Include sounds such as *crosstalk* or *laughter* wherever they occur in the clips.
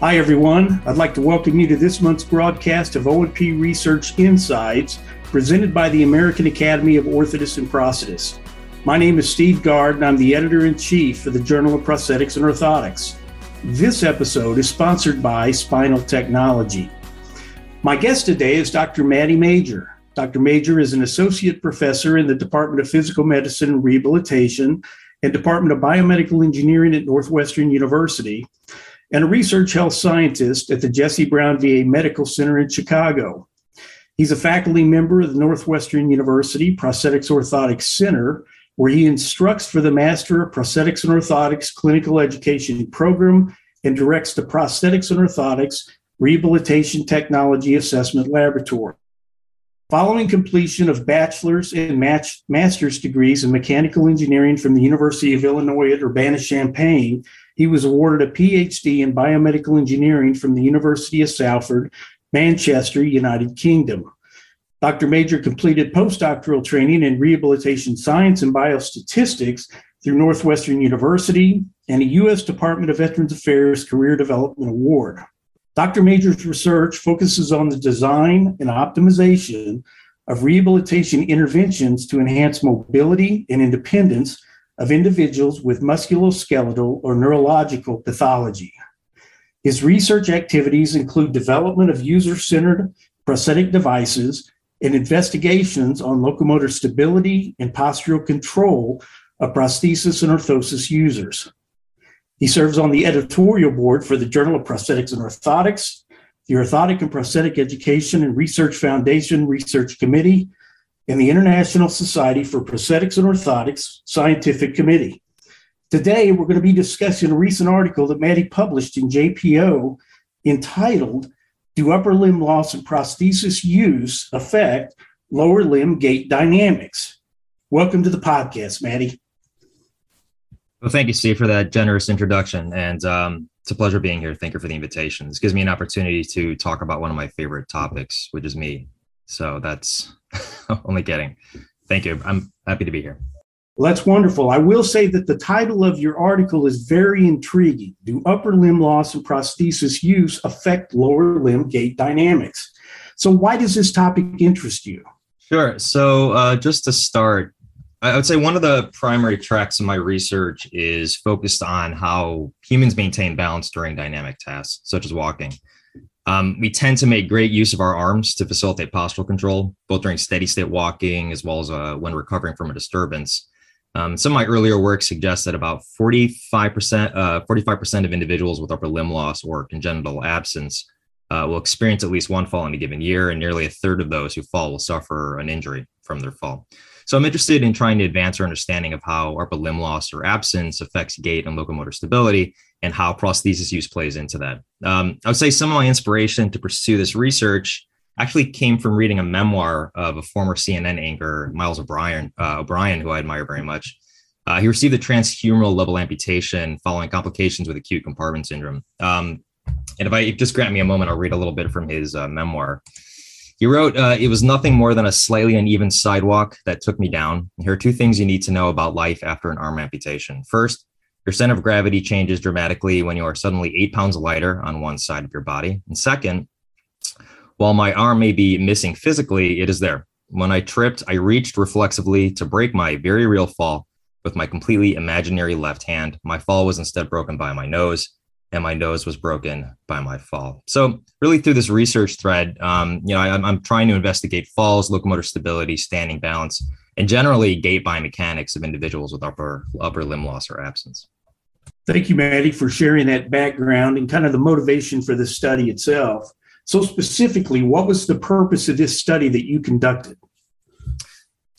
Hi, everyone. I'd like to welcome you to this month's broadcast of O&P Research Insights presented by the American Academy of Orthotists and Prosthetists. My name is Steve Gard, and I'm the editor in chief for the Journal of Prosthetics and Orthotics. This episode is sponsored by Spinal Technology. My guest today is Dr. Matty Major. Dr. Major is an associate professor in the Department of Physical Medicine and Rehabilitation and Department of Biomedical Engineering at Northwestern University and a research health scientist at the Jesse Brown VA Medical Center in Chicago. He's a faculty member of the Northwestern University Prosthetics Orthotics Center, where he instructs for the Master of Prosthetics and Orthotics Clinical Education Program and directs the Prosthetics and Orthotics Rehabilitation Technology Assessment Laboratory. Following completion of bachelor's and master's degrees in mechanical engineering from the University of Illinois at Urbana-Champaign, he was awarded a PhD in biomedical engineering from the University of Salford, Manchester, United Kingdom. Dr. Major completed postdoctoral training in rehabilitation science and biostatistics through Northwestern University and a U.S. Department of Veterans Affairs Career Development Award. Dr. Major's research focuses on the design and optimization of rehabilitation interventions to enhance mobility and independence of individuals with musculoskeletal or neurological pathology. His research activities include development of user centered prosthetic devices and investigations on locomotor stability and postural control of prosthesis and orthosis users. He serves on the editorial board for the Journal of Prosthetics and Orthotics, the Orthotic and Prosthetic Education and Research Foundation Research Committee, and the International Society for Prosthetics and Orthotics Scientific Committee. Today, we're going to be discussing a recent article that Matty published in JPO entitled Do Upper Limb Loss and Prosthesis Use Affect Lower Limb Gait Dynamics? Welcome to the podcast, Matty. Well, thank you, Steve, for that generous introduction. And um, it's a pleasure being here. Thank you for the invitation. This gives me an opportunity to talk about one of my favorite topics, which is me. So that's *laughs* only kidding. Thank you. I'm happy to be here. Well, that's wonderful. I will say that the title of your article is very intriguing. Do upper limb loss and prosthesis use affect lower limb gait dynamics? So, why does this topic interest you? Sure. So, uh, just to start, I would say one of the primary tracks in my research is focused on how humans maintain balance during dynamic tasks, such as walking. Um, we tend to make great use of our arms to facilitate postural control, both during steady state walking as well as uh, when recovering from a disturbance. Um, some of my earlier work suggests that about 45%, uh, 45% of individuals with upper limb loss or congenital absence uh, will experience at least one fall in a given year, and nearly a third of those who fall will suffer an injury from their fall. So I'm interested in trying to advance our understanding of how upper limb loss or absence affects gait and locomotor stability and how prosthesis use plays into that. Um, I would say some of my inspiration to pursue this research actually came from reading a memoir of a former CNN anchor, Miles O'Brien, uh, O'Brien, who I admire very much. Uh, he received a transhumeral level amputation following complications with acute compartment syndrome. Um, and if I just grant me a moment, I'll read a little bit from his uh, memoir. He wrote, uh, It was nothing more than a slightly uneven sidewalk that took me down. Here are two things you need to know about life after an arm amputation. First, your center of gravity changes dramatically when you are suddenly eight pounds lighter on one side of your body. And second, while my arm may be missing physically, it is there. When I tripped, I reached reflexively to break my very real fall with my completely imaginary left hand. My fall was instead broken by my nose, and my nose was broken by my fall. So, really, through this research thread, um, you know, I, I'm trying to investigate falls, locomotor stability, standing balance, and generally gait biomechanics of individuals with upper upper limb loss or absence. Thank you, Matty, for sharing that background and kind of the motivation for the study itself. So, specifically, what was the purpose of this study that you conducted?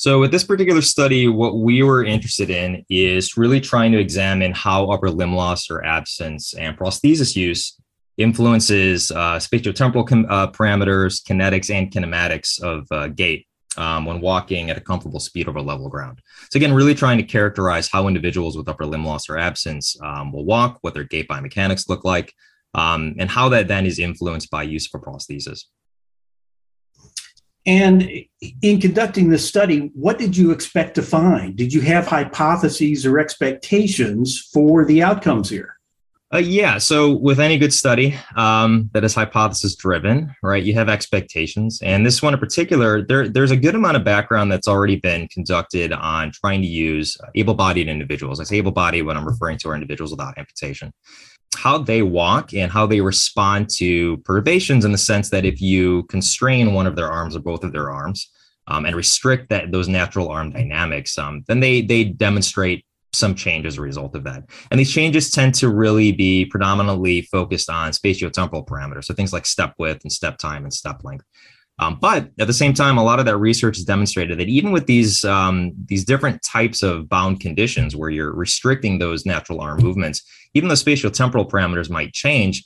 So, with this particular study, what we were interested in is really trying to examine how upper limb loss or absence and prosthesis use influences uh, spatiotemporal com- uh, parameters, kinetics, and kinematics of uh, gait um, when walking at a comfortable speed over level ground. So, again, really trying to characterize how individuals with upper limb loss or absence um, will walk, what their gait biomechanics look like, um, and how that then is influenced by use of a prosthesis. And in conducting this study, what did you expect to find? Did you have hypotheses or expectations for the outcomes here? Uh, yeah. So, with any good study um, that is hypothesis driven, right, you have expectations. And this one in particular, there, there's a good amount of background that's already been conducted on trying to use able bodied individuals. I say able bodied when I'm referring to our individuals without amputation. How they walk and how they respond to perturbations in the sense that if you constrain one of their arms or both of their arms um, and restrict that those natural arm dynamics, um, then they they demonstrate some change as a result of that. And these changes tend to really be predominantly focused on spatiotemporal parameters. So things like step width and step time and step length. Um, but at the same time, a lot of that research has demonstrated that even with these um, these different types of bound conditions, where you're restricting those natural arm movements, even though spatial temporal parameters might change,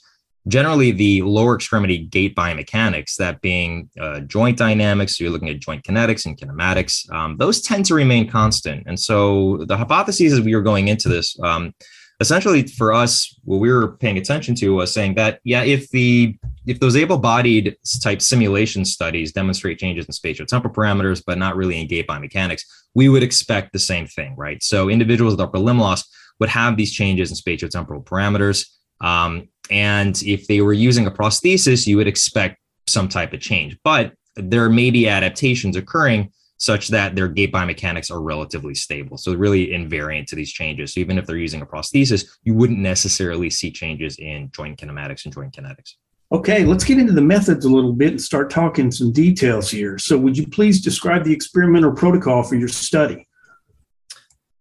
generally the lower extremity gait biomechanics, that being uh, joint dynamics, so you're looking at joint kinetics and kinematics, um, those tend to remain constant. And so the hypotheses as we were going into this, um, essentially for us, what we were paying attention to was saying that, yeah, if the if those able-bodied type simulation studies demonstrate changes in spatial temporal parameters, but not really in gait biomechanics, we would expect the same thing, right? So individuals with upper limb loss would have these changes in spatial temporal parameters. Um, and if they were using a prosthesis, you would expect some type of change. But there may be adaptations occurring such that their gait biomechanics are relatively stable. So really invariant to these changes. So even if they're using a prosthesis, you wouldn't necessarily see changes in joint kinematics and joint kinetics. Okay, let's get into the methods a little bit and start talking some details here. So would you please describe the experimental protocol for your study?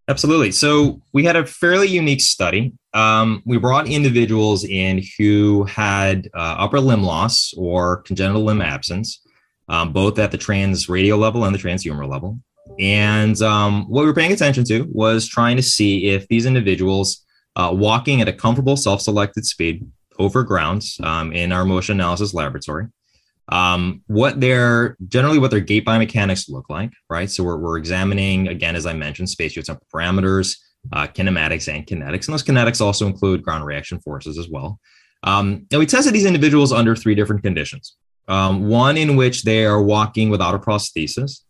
Absolutely. So we had a fairly unique study. Um, we brought individuals in who had uh, upper limb loss or congenital limb absence, um, both at the transradial level and the transhumeral level. And um, what we were paying attention to was trying to see if these individuals uh, walking at a comfortable self-selected speed over grounds um, in our motion analysis laboratory um, what their generally what their gait biomechanics look like, right? So we're, we're examining again, as I mentioned, spatiotemporal parameters, uh, kinematics, and kinetics, and those kinetics also include ground reaction forces as well. Um, and we tested these individuals under three different conditions. Um, one in which they are walking without a prosthesis,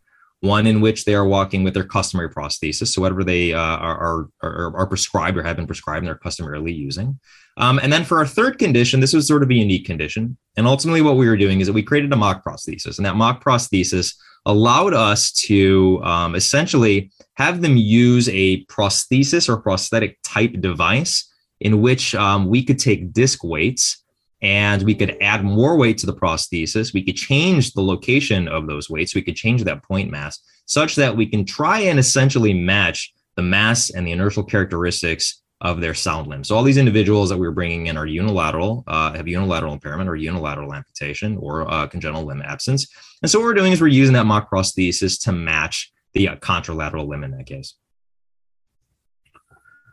one in which they are walking with their customary prosthesis, so whatever they uh, are, are, are prescribed or have been prescribed and they're customarily using. Um, and then for our third condition, this was sort of a unique condition. And ultimately, what we were doing is that we created a mock prosthesis. And that mock prosthesis allowed us to um, essentially have them use a prosthesis or prosthetic type device in which um, we could take disc weights and we could add more weight to the prosthesis. We could change the location of those weights. We could change that point mass such that we can try and essentially match the mass and the inertial characteristics of their sound limb. So all these individuals that we were bringing in are unilateral, uh, have unilateral impairment or unilateral amputation or uh, congenital limb absence. And so what we're doing is we're using that mock prosthesis to match the uh, contralateral limb in that case.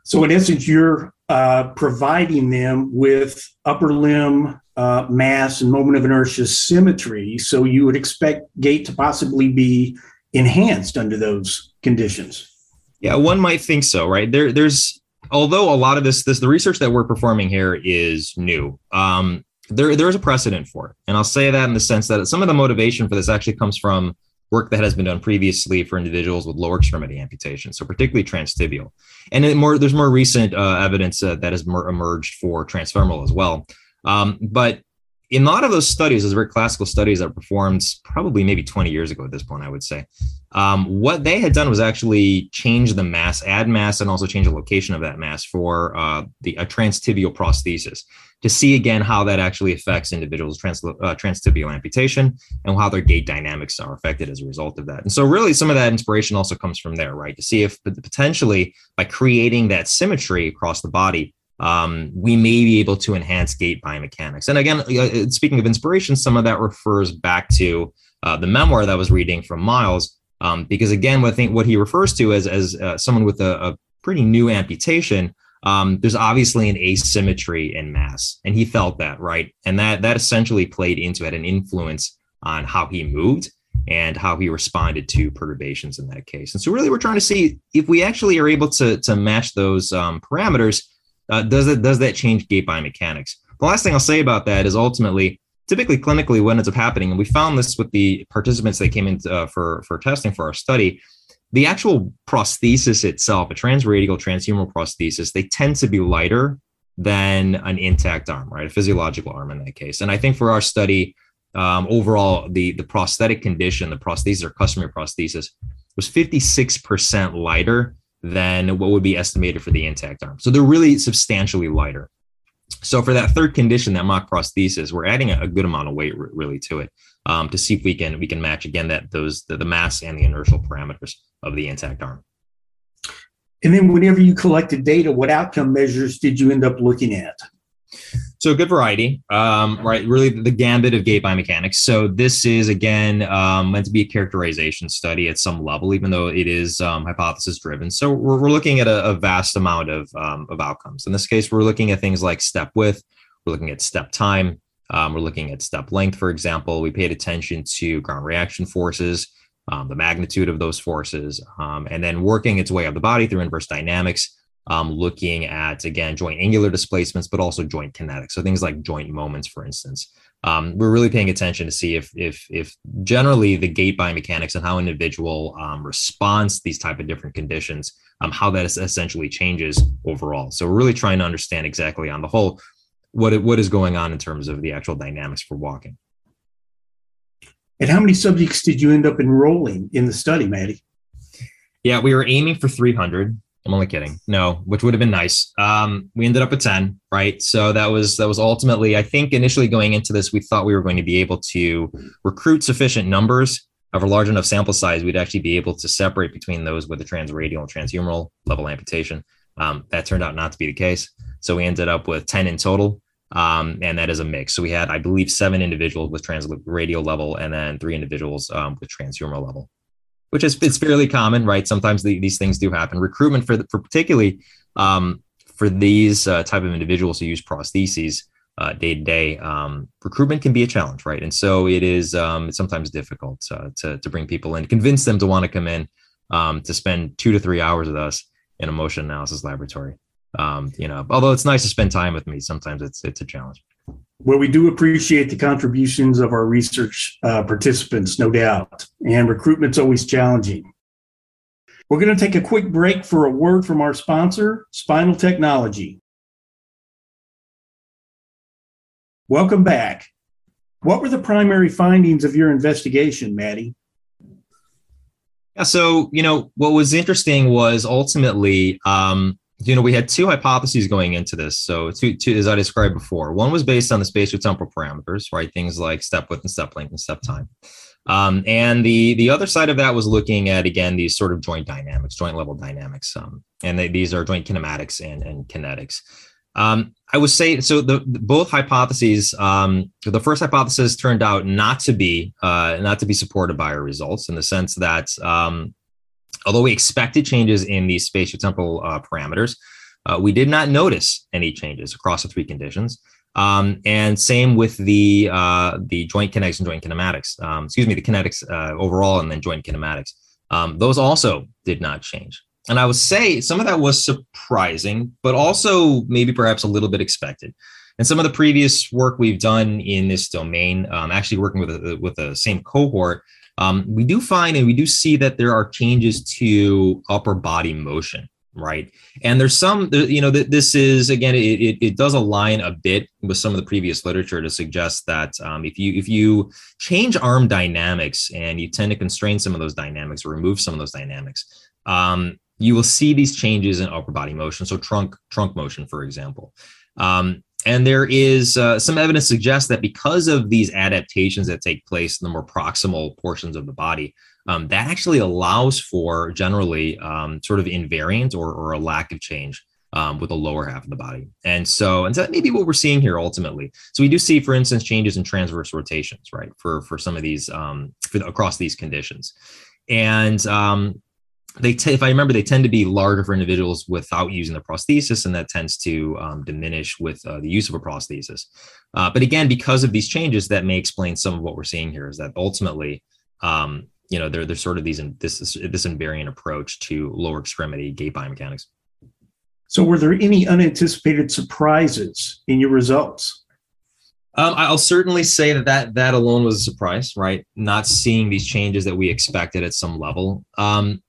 So in essence, you're uh, providing them with upper limb uh, mass and moment of inertia symmetry. So you would expect gait to possibly be enhanced under those conditions. Yeah, one might think so, right? There, there's although a lot of this this the research that we're performing here is new um, there there is a precedent for it and i'll say that in the sense that some of the motivation for this actually comes from work that has been done previously for individuals with lower extremity amputation so particularly transtibial. And more there's more recent uh, evidence uh, that has emerged for transfemoral as well. Um, but in a lot of those studies, those very classical studies that were performed probably maybe 20 years ago at this point, I would say, um, what they had done was actually change the mass, add mass, and also change the location of that mass for uh, the a transtibial prosthesis to see again how that actually affects individuals' trans, uh, transtibial amputation and how their gait dynamics are affected as a result of that. And so, really, some of that inspiration also comes from there, right? To see if potentially by creating that symmetry across the body, um, we may be able to enhance gait biomechanics. And again, uh, speaking of inspiration, some of that refers back to uh, the memoir that I was reading from Miles, um, because again, what I think what he refers to as as uh, someone with a, a, pretty new amputation, um, there's obviously an asymmetry in mass, and he felt that right, and that that essentially played into it, an influence on how he moved and how he responded to perturbations in that case. And so, really, we're trying to see if we actually are able to to match those um, parameters uh, does it does that change gait biomechanics? The last thing I'll say about that is ultimately, typically clinically, what ends up happening, and we found this with the participants that came in uh, for for testing for our study, the actual prosthesis itself, a transradial transhumeral prosthesis, they tend to be lighter than an intact arm, right? A physiological arm in that case. And I think for our study, um, overall, the the prosthetic condition, the prosthesis or customary prosthesis, was 56% lighter than what would be estimated for the intact arm. So they're really substantially lighter. So for that third condition, that mock prosthesis, we're adding a, good amount of weight really to it um, to see if we can we can match again that those the, the mass and the inertial parameters of the intact arm. And then whenever you collected data, what outcome measures did you end up looking at? So a good variety, um, right? Really the gambit of gait biomechanics. So this is again um, meant to be a characterization study at some level, even though it is um, hypothesis driven. So we're, we're looking at a, a vast amount of, um, of outcomes. In this case, we're looking at things like step width, we're looking at step time, um, we're looking at step length, for example. We paid attention to ground reaction forces, um, the magnitude of those forces, and then working its way up the body through inverse dynamics um, looking at again joint angular displacements, but also joint kinetics. So things like joint moments, for instance. Um, we're really paying attention to see if if if generally the gait biomechanics and how individual um, responds to these type of different conditions, um, how that essentially changes overall. So we're really trying to understand exactly on the whole what it, what is going on in terms of the actual dynamics for walking. And how many subjects did you end up enrolling in the study, Matty? Yeah, we were aiming for 300. I'm only kidding. No, which would have been nice. Um, we ended up at 10, right? So that was that was ultimately, I think initially going into this, we thought we were going to be able to recruit sufficient numbers of a large enough sample size, we'd actually be able to separate between those with a transradial and transhumeral level amputation. Um, that turned out not to be the case. So we ended up with 10 in total. Um, and that is a mix. So we had, I believe, seven individuals with trans transradial level and then three individuals um, with transhumeral level which is it's fairly common, right? Sometimes the, these things do happen. Recruitment for the, for particularly um, for these uh, type of individuals who use prostheses uh, day to day, um, recruitment can be a challenge, right? And so it is um, it's sometimes difficult uh, to to bring people in, convince them to want to come in um, to spend two to three hours with us in a motion analysis laboratory. Um, you know, although it's nice to spend time with me, sometimes it's it's a challenge. Well, we do appreciate the contributions of our research uh, participants, no doubt, and recruitment's always challenging. We're going to take a quick break for a word from our sponsor, Spinal Technology. Welcome back. What were the primary findings of your investigation, Matty? Yeah, so you know what was interesting was ultimately um, you know, we had two hypotheses going into this. So, two, two, as I described before, one was based on the spatiotemporal parameters, right? Things like step width and step length and step time. Um, and the the other side of that was looking at again these sort of joint dynamics, joint level dynamics, um, and they, these are joint kinematics and, and kinetics. Um, I would say so. The, both hypotheses, um, the first hypothesis turned out not to be uh, not to be supported by our results in the sense that um, Although we expected changes in these spatiotemporal uh, parameters, uh, we did not notice any changes across the three conditions. Um, and same with the uh, the joint kinetics and joint kinematics. Um, excuse me, the kinetics uh, overall, and then joint kinematics. Um, those also did not change. And I would say some of that was surprising, but also maybe perhaps a little bit expected. And some of the previous work we've done in this domain, um, actually working with a, with the same cohort, um, we do find and we do see that there are changes to upper body motion right? And there's some you know this is again it, it, it, does align a bit with some of the previous literature to suggest that um, if you if you change arm dynamics and you tend to constrain some of those dynamics or remove some of those dynamics um, you will see these changes in upper body motion. So trunk trunk motion for example. Um, and there is uh, some evidence suggests that because of these adaptations that take place in the more proximal portions of the body, um, that actually allows for generally um, sort of invariant or, or a lack of change um, with the lower half of the body. And so, and so that may be what we're seeing here ultimately. So we do see, for instance, changes in transverse rotations, right, for for some of these um, for the, across these conditions. And um, they t- if I remember, they tend to be larger for individuals without using the prosthesis, and that tends to um, diminish with uh, the use of a prosthesis. Uh, but again, because of these changes, that may explain some of what we're seeing here. Is that ultimately, um, you know, there, there's sort of these this this invariant approach to lower extremity gait biomechanics. So, were there any unanticipated surprises in your results? Um, I'll certainly say that, that that alone was a surprise, right? Not seeing these changes that we expected at some level. Um,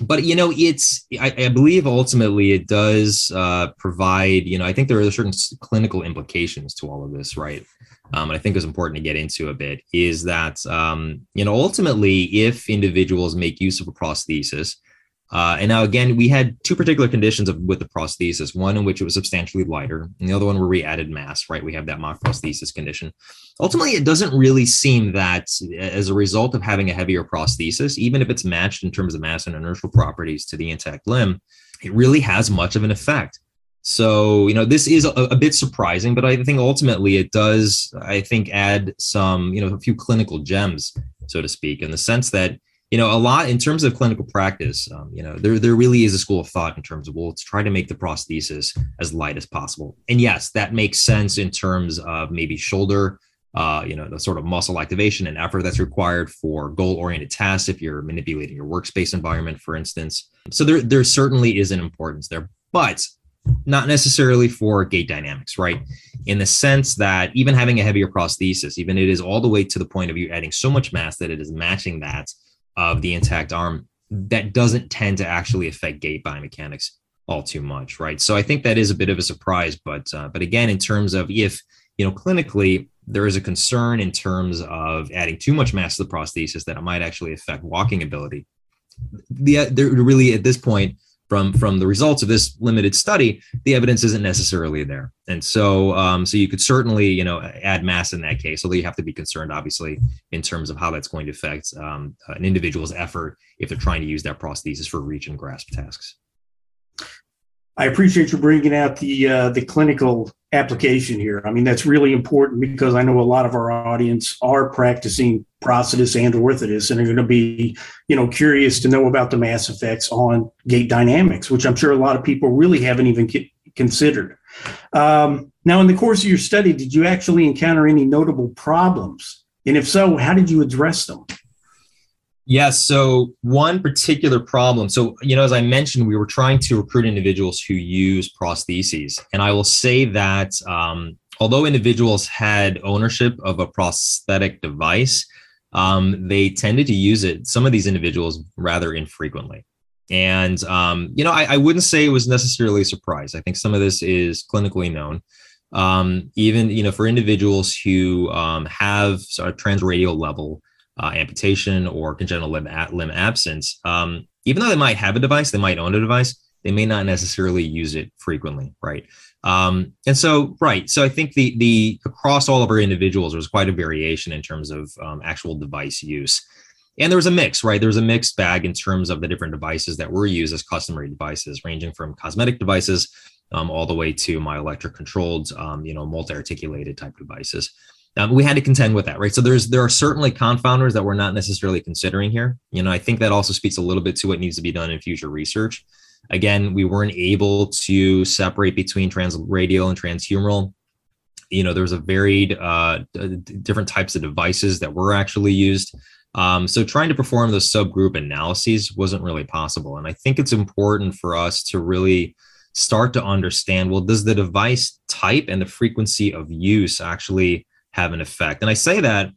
but you know, it's I, I believe ultimately it does uh, provide. You know, I think there are certain clinical implications to all of this, right? Um, and I think is important to get into a bit is that um, you know ultimately if individuals make use of a prosthesis uh, and now again, we had two particular conditions of, with the prosthesis, one in which it was substantially lighter, and the other one where we added mass, right? We have that mock prosthesis condition. Ultimately, it doesn't really seem that as a result of having a heavier prosthesis, even if it's matched in terms of mass and inertial properties to the intact limb, it really has much of an effect. So, you know, this is a, a bit surprising, but I think ultimately it does, I think, add some, you know, a few clinical gems, so to speak, in the sense that you know, a lot in terms of clinical practice, um, you know, there, there really is a school of thought in terms of, well, let's try to make the prosthesis as light as possible. And yes, that makes sense in terms of maybe shoulder, uh, you know, the sort of muscle activation and effort that's required for goal oriented tasks if you're manipulating your workspace environment, for instance. So there, there certainly is an importance there, but not necessarily for gait dynamics, right? In the sense that even having a heavier prosthesis, even it is all the way to the point of you adding so much mass that it is matching that of the intact arm that doesn't tend to actually affect gait biomechanics all too much, right? So I think that is a bit of a surprise, but uh, but again, in terms of if you know clinically there is a concern in terms of adding too much mass to the prosthesis that it might actually affect walking ability. The there really at this point from from the results of this limited study, the evidence isn't necessarily there, and so um, so you could certainly you know add mass in that case. Although you have to be concerned, obviously, in terms of how that's going to affect um, an individual's effort if they're trying to use that prosthesis for reach and grasp tasks. I appreciate you bringing out the uh, the clinical application here. I mean, that's really important because I know a lot of our audience are practicing prosthetists and orthotists and are going to be, you know, curious to know about the mass effects on gait dynamics, which I'm sure a lot of people really haven't even considered. Um, now, in the course of your study, did you actually encounter any notable problems? And if so, how did you address them? Yes. So one particular problem. So, you know, as I mentioned, we were trying to recruit individuals who use prostheses. And I will say that um, although individuals had ownership of a prosthetic device, um, they tended to use it, some of these individuals, rather infrequently. And, um, you know, I, I, wouldn't say it was necessarily a surprise. I think some of this is clinically known. Um, even, you know, for individuals who um, have sort of transradial level uh, amputation or congenital limb, limb absence, um, even though they might have a device, they might own a device, they may not necessarily use it frequently, right? Um, and so, right. So I think the the across all of our individuals, there's quite a variation in terms of um, actual device use. And there was a mix, right? There was a mixed bag in terms of the different devices that were used as customary devices, ranging from cosmetic devices um, all the way to myoelectric controlled, um, you know, multi-articulated type devices. Um, we had to contend with that, right? So there's there are certainly confounders that we're not necessarily considering here. You know, I think that also speaks a little bit to what needs to be done in future research. Again, we weren't able to separate between transradial and transhumeral. You know, there's a varied uh, different types of devices that were actually used. Um, so trying to perform those subgroup analyses wasn't really possible. And I think it's important for us to really start to understand well, does the device type and the frequency of use actually have an effect. And I say that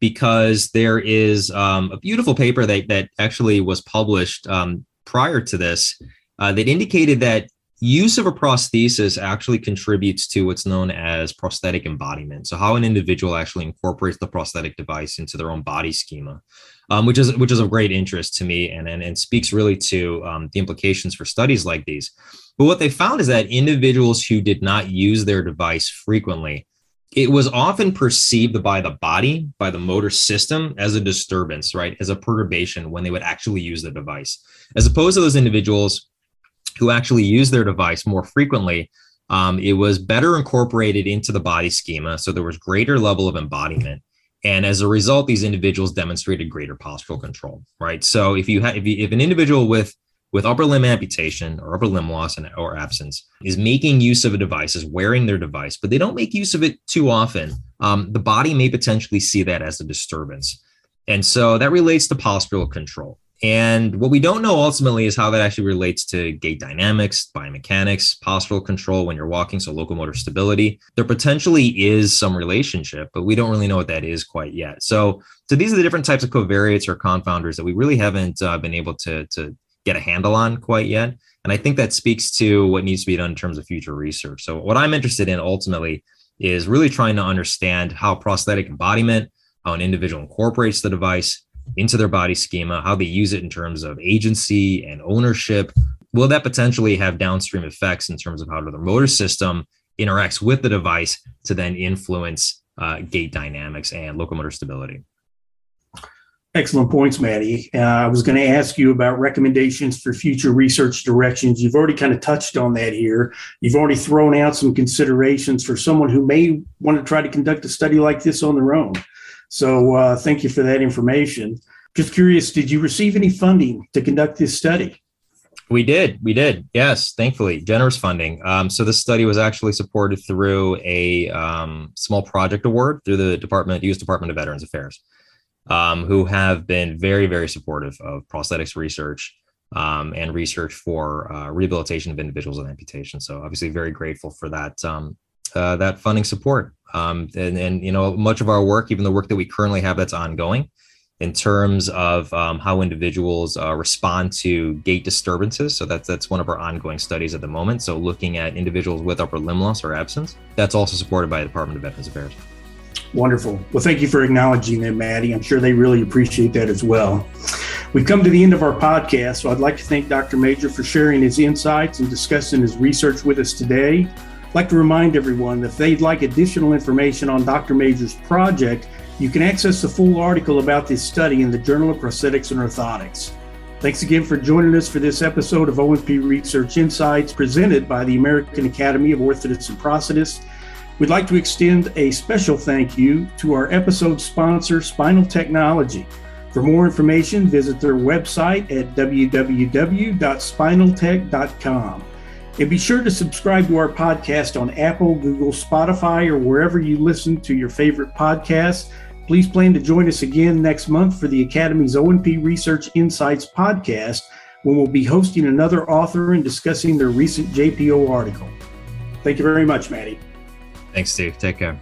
because there is um, a beautiful paper that, that actually was published um, prior to this uh, that indicated that use of a prosthesis actually contributes to what's known as prosthetic embodiment. So how an individual actually incorporates the prosthetic device into their own body schema, um, which is which is of great interest to me and and, and speaks really to um, the implications for studies like these. But what they found is that individuals who did not use their device frequently it was often perceived by the body, by the motor system, as a disturbance, right? As a perturbation when they would actually use the device, as opposed to those individuals who actually use their device more frequently. Um, it was better incorporated into the body schema, so there was greater level of embodiment, and as a result, these individuals demonstrated greater postural control, right? So if you have if, you, if an individual with with upper limb amputation or upper limb loss and, or absence is making use of a device, is wearing their device, but they don't make use of it too often, um, the body may potentially see that as a disturbance. And so that relates to postural control. And what we don't know ultimately is how that actually relates to gait dynamics, biomechanics, postural control when you're walking, so locomotor stability. There potentially is some relationship, but we don't really know what that is quite yet. So, so these are the different types of covariates or confounders that we really haven't uh, been able to, to get a handle on quite yet. And I think that speaks to what needs to be done in terms of future research. So, what I'm interested in ultimately is really trying to understand how prosthetic embodiment, how an individual incorporates the device into their body schema, how they use it in terms of agency and ownership. Will that potentially have downstream effects in terms of how their motor system interacts with the device to then influence uh, gait dynamics and locomotor stability? Excellent points, Matty. Uh, I was going to ask you about recommendations for future research directions. You've already kind of touched on that here. You've already thrown out some considerations for someone who may want to try to conduct a study like this on their own. So, uh, thank you for that information. Just curious, did you receive any funding to conduct this study? We did. We did. Yes, thankfully, generous funding. Um, so this study was actually supported through a um, small project award through the Department, U.S. Department of Veterans Affairs um, who have been very, very supportive of prosthetics research um, and research for uh, rehabilitation of individuals with amputation. So obviously, very grateful for that um, uh, that funding support. Um, and, and you know, much of our work, even the work that we currently have that's ongoing, in terms of um, how individuals uh, respond to gait disturbances. So that's that's one of our ongoing studies at the moment. So looking at individuals with upper limb loss or absence, that's also supported by the Department of Veterans Affairs. Wonderful. Well, thank you for acknowledging them, Matty. I'm sure they really appreciate that as well. We've come to the end of our podcast, so I'd like to thank Dr. Major for sharing his insights and discussing his research with us today. I'd like to remind everyone that if they'd like additional information on Dr. Major's project, you can access the full article about this study in the Journal of Prosthetics and Orthotics. Thanks again for joining us for this episode of O&P Research Insights presented by the American Academy of Orthotists and Prosthetists We'd like to extend a special thank you to our episode sponsor, Spinal Technology. For more information, visit their website at www.spinaltech.com. And be sure to subscribe to our podcast on Apple, Google, Spotify, or wherever you listen to your favorite podcasts. Please plan to join us again next month for the Academy's O&P Research Insights podcast, when we'll be hosting another author and discussing their recent JPO article. Thank you very much, Matty. Thanks, Steve. Take care.